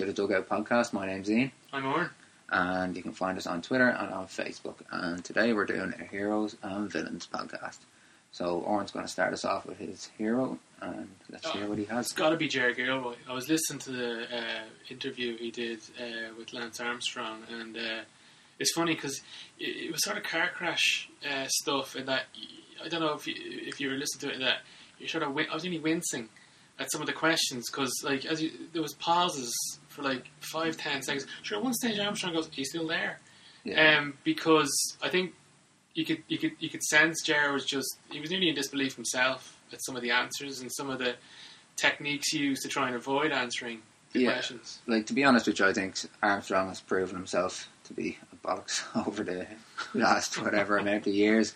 to the Dugout Podcast. My name's Ian, I'm Oren. and you can find us on Twitter and on Facebook. And today we're doing a Heroes and Villains podcast. So Oren's going to start us off with his hero, and let's Oh. hear what he has. It's got to be Jerry Gilroy. I was listening to the uh, interview he did uh, with Lance Armstrong, and uh, it's funny because it, it was sort of car crash uh, stuff, and that I don't know if you, if you were listening to it, that you sort of win- I was really wincing at some of the questions because like as you, there was pauses for like five ten seconds. Sure, at one stage Armstrong goes, "He's still there," Yeah, um, because I think you could you could you could sense Jerry was just he was nearly in disbelief himself at some of the answers and some of the techniques used to try and avoid answering the Yeah. questions. like to be honest with you, I think Armstrong has proven himself to be a bollocks over the last whatever amount of years.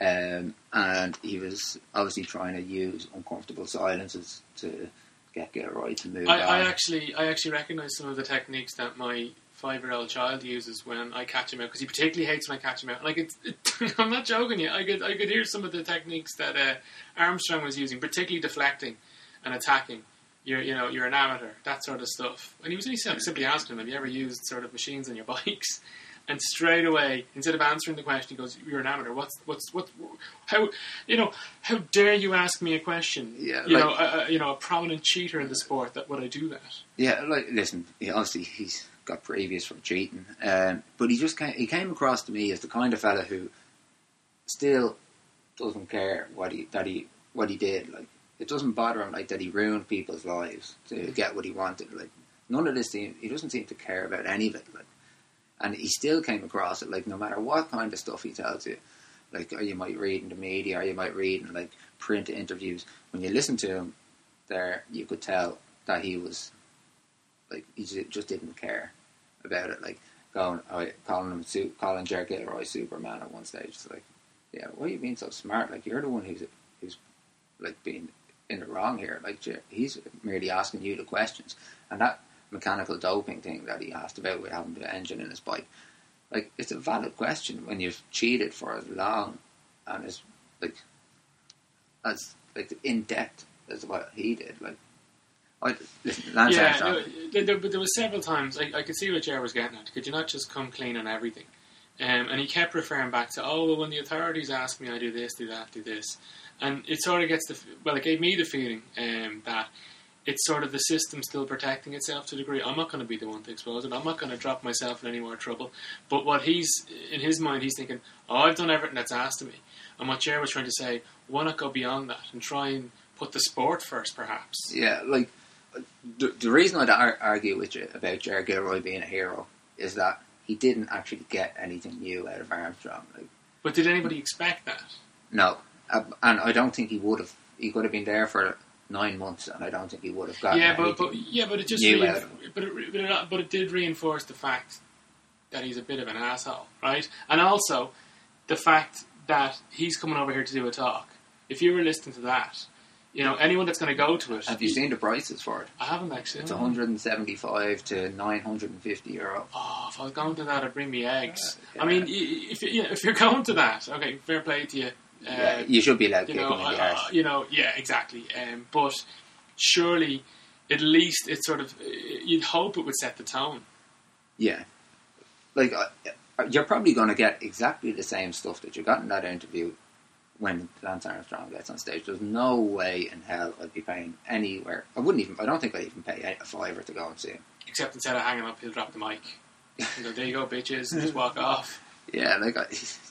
Um, and he was obviously trying to use uncomfortable silences to get Gilroy to move I. I actually I actually recognise some of the techniques that my five year old child uses when I catch him out because he particularly hates when I catch him out. Like it's, it, I'm not joking you. I could I could hear some of the techniques that uh, Armstrong was using, particularly deflecting and attacking. You're you know you're an amateur that sort of stuff. And he was only simply asking him, have you ever used sort of machines on your bikes? And straight away, instead of answering the question, he goes, "You're an amateur. What's what's what? How you know? How dare you ask me a question? Yeah, you like- know, a, a, you know, a prominent cheater in the sport. That would I do that? Yeah, like listen, he, obviously he's got previous from cheating, um, but he just came, he came across to me as the kind of fella who still doesn't care what he that he what he did. Like it doesn't bother him like that he ruined people's lives to get what he wanted. Like none of this, seem, he doesn't seem to care about any of it. Like, and he still came across it like no matter what kind of stuff he tells you. Like or you might read in the media, or you might read in like print interviews. When you listen to him, there you could tell that he was like he just didn't care about it. Like going, oh, calling him, calling Jerry Gilroy Superman at one stage. It's like, yeah, why are you being so smart? Like you're the one who's who's like being in the wrong here. Like he's merely asking you the questions, and that mechanical doping thing that he asked about with having the engine in his bike. Like it's a valid question when you've cheated for as long and as like as like in depth as what he did. Like I listen, Lance yeah, no, there, there, but there was several times I, I could see what Jerry was getting at. Could you not just come clean on everything? Um, and he kept referring back to, oh, well, when the authorities ask me, I do this, do that, do this, and it sort of gets the well, it gave me the feeling um, that it's sort of the system still protecting itself to a degree. I'm not going to be the one to expose it. I'm not going to drop myself in any more trouble. But what he's in his mind, he's thinking, oh, I've done everything that's asked of me. And what Jerry was trying to say, why not go beyond that and try and put the sport first, perhaps? Yeah, like the, the reason I'd ar- argue with you about Jared Gilroy being a hero is that he didn't actually get anything new out of Armstrong. Like, But did anybody expect that? no, uh, and I don't think he would have. He could have been there for nine months, and I don't think he would have gotten. yeah, but, but yeah, but it just reinf- out of him. but it, but, it, but it did reinforce the fact that he's a bit of an asshole, right? And also the fact that he's coming over here to do a talk. If you were listening to that, you know anyone that's going to go to it. have you seen the prices for it? I haven't actually. It's 175 to 950 euro. Oh, if I was going to that, I'd bring me eggs. Uh, I mean, if you know, if you're going to that, okay, fair play to you. Uh, yeah, you should be allowed you know, in the uh, arse. you know, yeah, exactly. Um, but surely, at least it's sort of you'd hope it would set the tone. Yeah. Like, uh, you're probably going to get exactly the same stuff that you got in that interview when Lance Armstrong gets on stage. There's no way in hell I'd be paying anywhere. I wouldn't even, I don't think I'd even pay a fiver to go and see him. Except instead of hanging up, he'll drop the mic. Know, there you go, bitches, and just walk off. Yeah, like, I,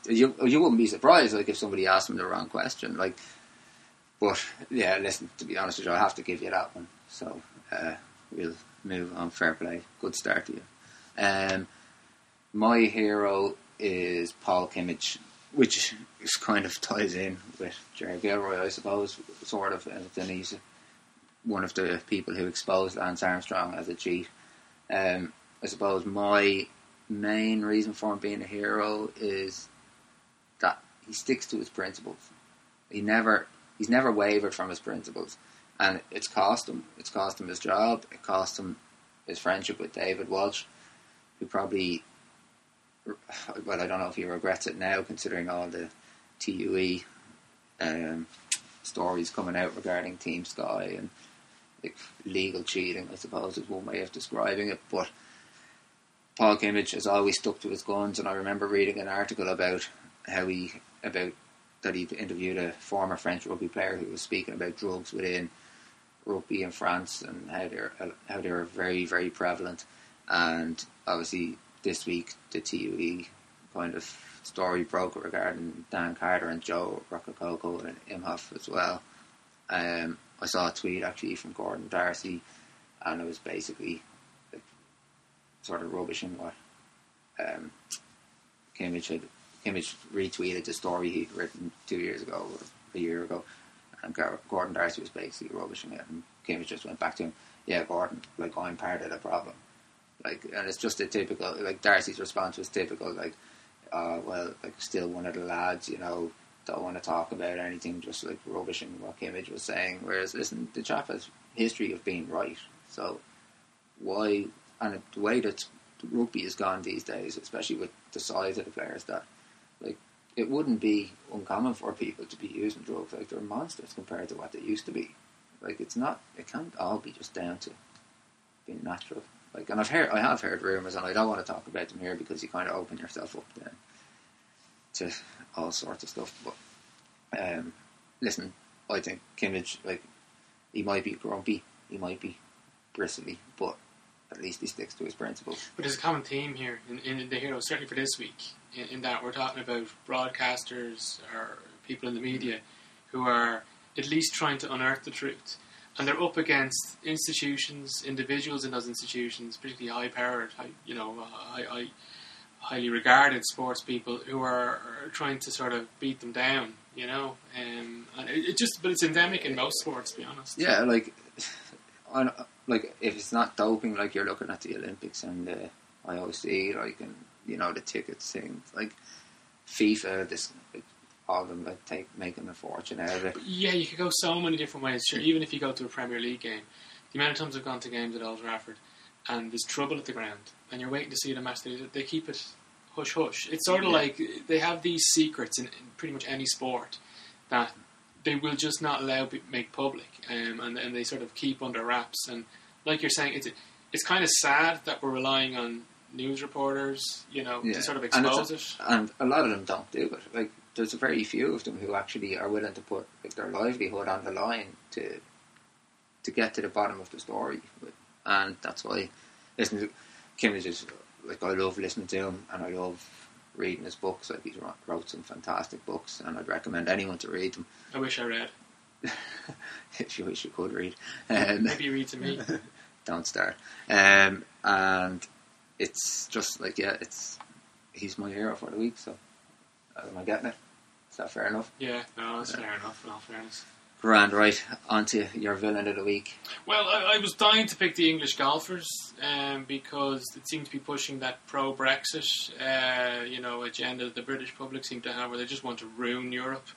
you, you wouldn't be surprised, like, if somebody asked him the wrong question. Like, but, yeah, listen, to be honest with you, I have to give you that one. So, uh, we'll move on. Fair play. Good start to you. Um, my hero is Paul Kimmage, which is kind of ties in with Jerry Gilroy, I suppose, sort of. And then he's one of the people who exposed Lance Armstrong as a cheat. Um, I suppose my main reason for him being a hero is that he sticks to his principles. He never he's never wavered from his principles, and it's cost him. It's cost him his job. It cost him his friendship with David Walsh, who probably well, I don't know if he regrets it now, considering all the TUE um, stories coming out regarding Team Sky and like legal cheating, I suppose is one way of describing it. But Paul Kimmage has always stuck to his guns, and I remember reading an article about how he about that he interviewed a former French rugby player who was speaking about drugs within rugby in France and how they're how they're very very prevalent. And obviously, this week the TUE kind of story broke regarding Dan Carter and Joe Rokocoko and Imhoff as well. Um, I saw a tweet actually from Gordon D'Arcy, and it was basically sort of rubbishing what um, had. Kimmage retweeted the story he'd written two years ago, or a year ago, and Gordon D'Arcy was basically rubbishing it, and Kimmage just went back to him, "Yeah, Gordon, like I'm part of the problem." Like, and it's just a typical like D'Arcy's response was typical, like, uh, "Well, like still one of the lads, you know." Don't want to talk about anything, just like rubbishing what Kimmage was saying. Whereas, listen, the chap has history of being right. So, why and the way that rugby has gone these days, especially with the size of the players, that like it wouldn't be uncommon for people to be using drugs. Like they're monsters compared to what they used to be. Like it's not. It can't all be just down to being natural. Like, and I've heard, I have heard rumors, and I don't want to talk about them here because you kind of open yourself up then to all sorts of stuff. But um, listen, I think Kimmage, like, he might be grumpy, he might be bristly, but at least he sticks to his principles. But there's a common theme here in, in the hero, certainly for this week, in, in, that we're talking about broadcasters or people in the media who are at least trying to unearth the truth. And they're up against institutions, individuals in those institutions, particularly high-powered, high, you know, high, high, highly regarded sports people who are, are, trying to sort of beat them down. You know, um, and it, it just, but it's endemic in most sports, to be honest. Yeah, like, on, like if it's not doping, like you're looking at the Olympics and the IOC, like, and you know the tickets thing, like FIFA, this. Like, all of them like take making a fortune out of it. Yeah, you could go so many different ways. Sure, even if you go to a Premier League game, the amount of times I've gone to games at Old Trafford, and there's trouble at the ground, and you're waiting to see the match. They, they keep it hush hush. It's sort of yeah. like they have these secrets in, in, pretty much any sport that they will just not allow make public, um, and and they sort of keep under wraps. And like you're saying, it's it's kind of sad that we're relying on news reporters, you know, yeah. to sort of expose and it. And a lot of them don't do it. Like there's a very few of them who actually are willing to put like, their livelihood on the line to to get to the bottom of the story, and that's why listen, Kim is just like I love listening to him, and I love reading his books. Like he's wrote some fantastic books, and I'd recommend anyone to read them. I wish I read. if you wish you could read, um, maybe read to me. don't start. Um, and it's just like yeah, it's he's my hero for the week. So am I getting it? Is that fair enough? Yeah, no, that's yeah. fair enough, in all fairness. Grand, right. On to your villain of the week. Well, I, I was dying to pick the English golfers um, because it seemed to be pushing that pro Brexit, uh, you know, agenda that the British public seem to have, where they just want to ruin Europe.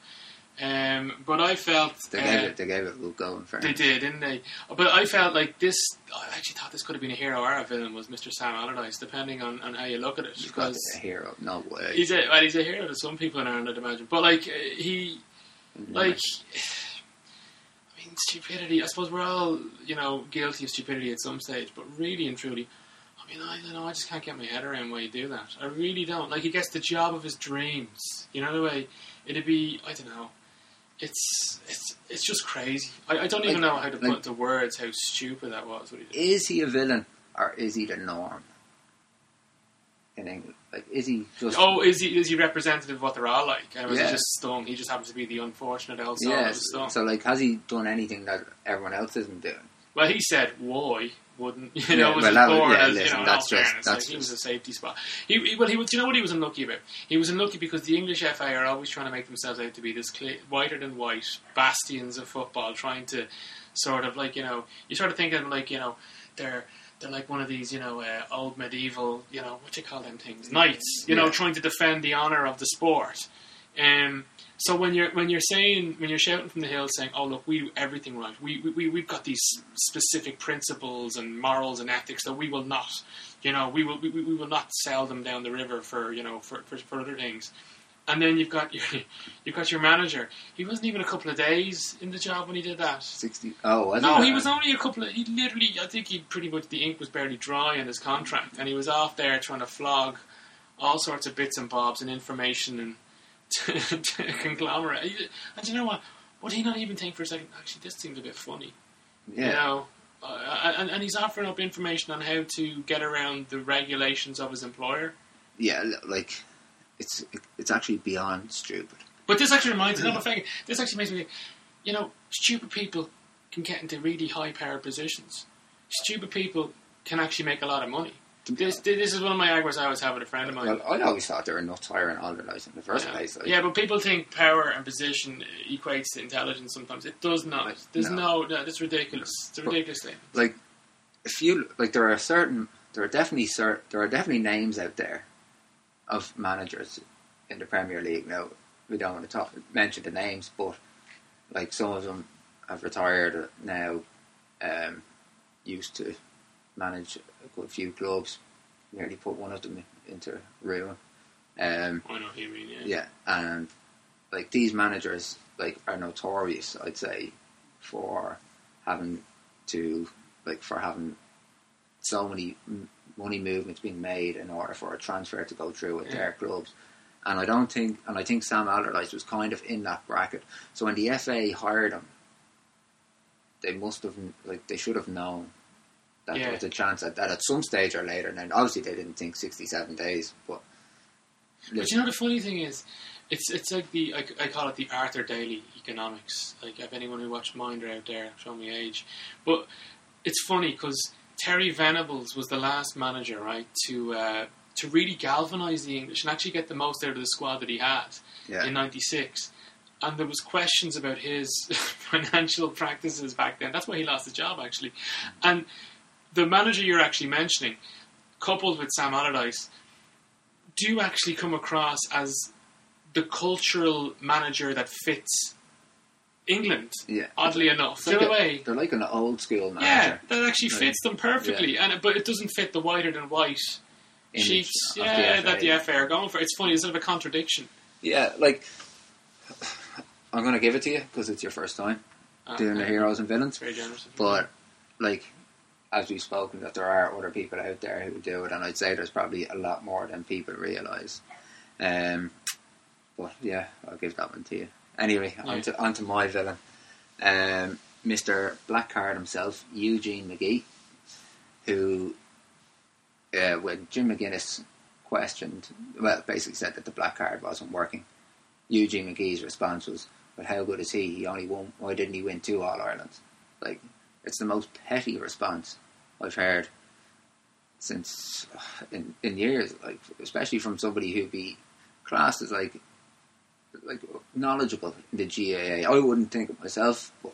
Um, but I felt they gave uh, it they gave it a good go. In fairness. They did, didn't they? But I felt like this. I actually thought this could have been a hero or a villain. Was Mr. Sam Allardyce, depending on, on how you look at it. He's because a hero, no way. He's a well, he's a hero to some people in Ireland, I'd imagine. But like he, like. Mean, stupidity. I suppose we're all, you know, guilty of stupidity at some stage. But really and truly, I mean, I don't know. I just can't get my head around why you do that. I really don't. Like, he gets the job of his dreams. You know the way it'd be. I don't know it's it's it's just crazy. I, I don't even like, know how to like, put into words how stupid that was. What He is he a villain or is he the norm in England? Like, is he just? Oh, is he is he representative of what they're all like? Or was yeah. he just stung? He just happens to be the unfortunate also. Yeah. So, like, has he done anything that everyone else isn't doing? Well, he said, "Why wouldn't you know?" Yeah, was well, that, born yeah, as, listen, you know, that's just fairness, that's like, just... he was a safety spot. He, he, well, he was. You know what he was unlucky about? He was unlucky because the English FA are always trying to make themselves out to be this clear, whiter than white bastions of football, trying to sort of like you know, you sort of think of like you know, they're they're like one of these, you know, uh, old medieval, you know, what do you call them things? Knights, you yeah. know, trying to defend the honor of the sport. Um, so when you're when you're saying when you're shouting from the hill saying, "Oh look, we do everything right. We we we've got these specific principles and morals and ethics that we will not, you know, we will we, we will not sell them down the river for you know for for, for other things." And then you've got your you've got your manager. He wasn't even a couple of days in the job when he did that. Sixty. Oh, No, he was only a couple of. He literally, I think he pretty much the ink was barely dry on his contract, and he was off there trying to flog all sorts of bits and bobs and information and to, to conglomerate. And you know what? Would he not even think for a second? Actually, this seems a bit funny. Yeah. You know, uh, and, and he's offering up information on how to get around the regulations of his employer. Yeah. Like, it's it's actually beyond stupid. But this actually reminds me. No, but thinking, this actually makes me think. You know, stupid people can get into really high-powered positions. Stupid people can actually make a lot of money. This this is one of my arguments I always have with a friend of mine. Well, I always thought they were nuts hiring older guys in the first yeah. place. Like, yeah, but people think power and position equates to intelligence. Sometimes it does not. There's no, No. no, that's ridiculous. It's a But- ridiculous statement. like if you like there are certain there are definitely cer- there are definitely names out there of managers in the Premier League now we don't want to talk mention the names but like some of them have retired now um, used to manage a good few clubs nearly put one of them into ruin um, I know what you mean. Yeah. yeah, and like these managers like are notorious, I'd say, for having to like for having so many money movements being made in order for a transfer to go through with Yeah. their clubs. And I don't think, and I think Sam Allardyce was kind of in that bracket. So when the FA hired him, they must have like they should have known that Yeah. there was a chance that, that at some stage or later. Now, obviously, they didn't think sixty-seven days, but But you know the funny thing is, it's it's like the I, I call it the Arthur Daley economics. Like if anyone who watched Minder out there, show me age. But it's funny because Terry Venables was the last manager, right, to uh, to really galvanise the English and actually get the most out of the squad that he had yeah, in '96. And there was questions about his financial practices back then. That's why he lost his job, actually. And the manager you're actually mentioning, coupled with Sam Allardyce, do actually come across as the cultural manager that fits England. yeah. Oddly enough, in like a- way, They're like an old school yeah, that actually fits them perfectly. And it- but it doesn't fit the whiter than white image sheets. the Yeah, FA. that the FA are going for. It's funny. It's a bit of a contradiction. Yeah, like I'm gonna give it to you because it's your first time Uh, doing the heroes and villains. Very generous. But like as we've spoken, that there are other people out there who do it, and I'd say there's probably a lot more than people realise. Um, but yeah, I'll give that one to you. Anyway, Yeah. onto onto my villain, um, Mr. Blackcard himself, Eugene McGee, who, uh, when Jim McGuinness questioned, well, basically said that the black card wasn't working. Eugene McGee's response was, "But how good is he? He only won. Why didn't he win two All Irelands?" Like, it's the most petty response I've heard since in in years. Like, especially from somebody who'd be classed as like like knowledgeable in the GAA. I wouldn't think it myself, but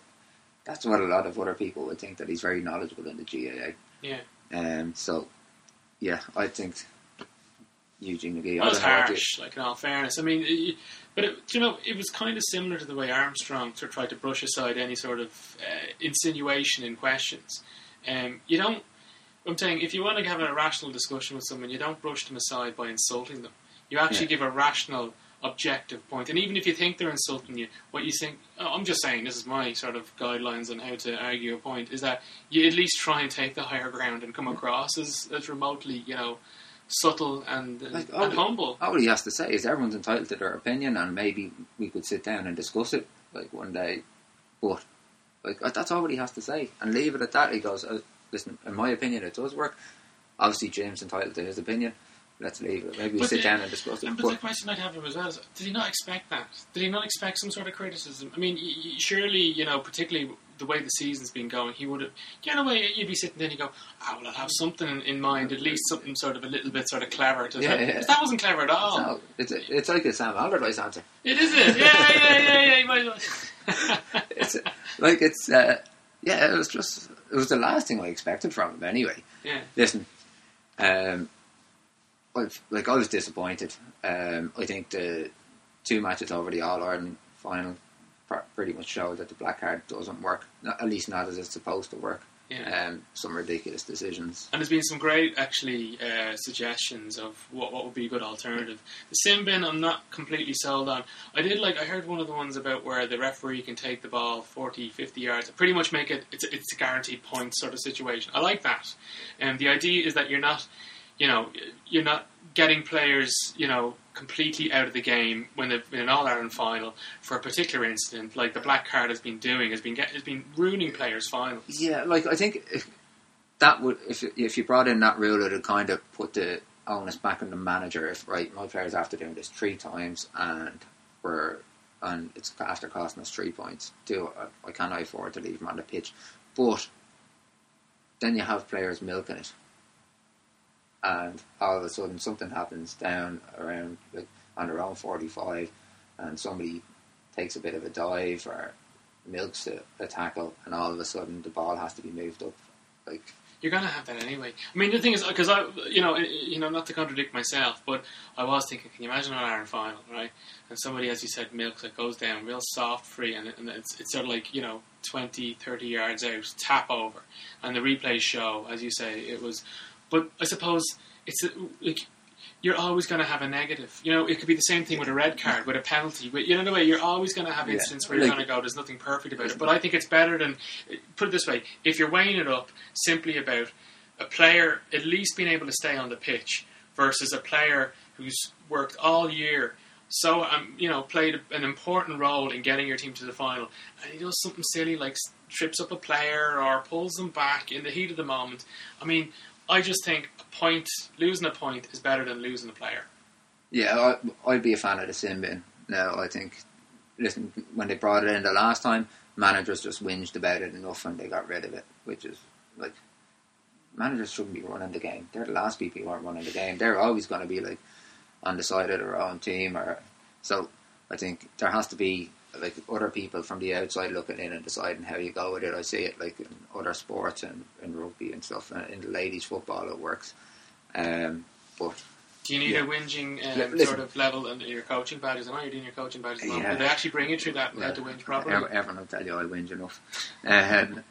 that's what a lot of other people would think that he's very knowledgeable in the GAA. yeah. Um, so, yeah, I think Eugene McGee. I was harsh, like in all fairness. I mean, it, but it, you know, it was kind of similar to the way Armstrong sort of tried to brush aside any sort of uh, insinuation in questions. Um, you don't. I'm saying, if you want to have a rational discussion with someone, you don't brush them aside by insulting them. You actually Yeah. give a rational, objective point. And even if you think they're insulting you, what you think, oh, I'm just saying, this is my sort of guidelines on how to argue a point, is that you at least try and take the higher ground and come across as, as remotely, you know, subtle and, and, Like, and oh, humble. All he has to say is everyone's entitled to their opinion, and maybe we could sit down and discuss it like one day. But like that's all he has to say, and leave it at that. He goes, uh, "Listen, in my opinion, it does work. Obviously, James entitled to his opinion. Let's leave it. Maybe we But sit the- down and discuss it." But But the question I'd have him as well is, did he not expect that? Did he not expect some sort of criticism? I mean, y- y- surely, you know, particularly the way the season's been going, he would have, you know, way you'd be sitting there and you go, ah, well, I'll have something in, in mind, at least something sort of a little bit sort of clever. To Yeah, say. yeah. That wasn't clever at all. no, it's it's like a Sam Allardyce answer. It is it? Yeah, yeah, yeah, yeah. You might well. It's like it's uh, yeah. It was just it was the last thing I expected from him. Anyway, yeah. listen, um, I've, like I was disappointed. Um, I think the two matches over the All Ireland final pretty much showed that the black card doesn't work. Not, at least not as it's supposed to work. Yeah. Um, some ridiculous decisions. And there's been some great, actually, uh, suggestions of what, what would be a good alternative. The sim bin, I'm not completely sold on. I did like, I heard one of the ones about where the referee can take the ball 40, 50 yards, pretty much make it, it's, a- it's a guaranteed point sort of situation. I like that. And the idea is that you're not, you know, you're not getting players, you know, completely out of the game when they've been an All Ireland final for a particular incident, like the black card has been doing, has been get, has been ruining players' finals. Yeah, like I think if that would if if you brought in that rule, it'd kind of put the onus back on the manager. If right, my players after doing this three times and we're and it's after costing us three points. Do I, can't I cannot afford to leave them on the pitch, but then you have players milking it, and all of a sudden something happens down around like on forty five, and somebody takes a bit of a dive or milks a, a tackle, and all of a sudden the ball has to be moved up. Like You're gonna have that anyway. I mean, the thing is, because I, you know, you know, not to contradict myself, but I was thinking, can you imagine an Iron final, right? And somebody, as you said, milks it goes down real soft, free, and, and it's, it's sort of like you know, 20, 30 yards out, tap over, and the replays show, as you say, it was. But I suppose it's a, like you're always going to have a negative. You know, it could be the same thing with a red card, with a penalty. But you know, the way you're always going to have Yeah. instances where you're Like- going to go, there's nothing perfect about it. But I think it's better than put it this way: if you're weighing it up simply about a player at least being able to stay on the pitch versus a player who's worked all year. So, um, you know, played an important role in getting your team to the final, and he does something silly like trips up a player or pulls them back in the heat of the moment. I mean, I just think point, losing a point, is better than losing a player. yeah, I, I'd be a fan of the sin bin. No, I think listen when they brought it in the last time, managers just whinged about it enough and they got rid of it, which is like managers shouldn't be running the game. They're the last people who aren't running the game. They're always going to be like undecided or own team, or so. I think there has to be like other people from the outside looking in and deciding how you go with it. I see it like in other sports and in rugby and stuff. And in the ladies' football, it works. Um, but Do you need Yeah. a whinging um, Yeah, listen. sort of level in your coaching badges? I know you're doing your coaching badges. Yeah. Do they actually bring you through that how to whinge properly? Everyone will tell you I whinge enough. Um,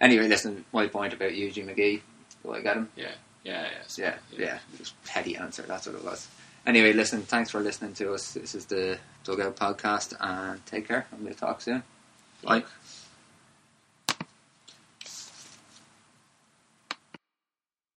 anyway, listen, my point about Eugene McGee. Do I get him? Yeah, yeah, yeah. so- Yeah, yeah. Just petty answer. That's what it was. Anyway, listen. Thanks for listening to us. This is the Dugout Podcast, and take care. I'm going to talk soon. Bye.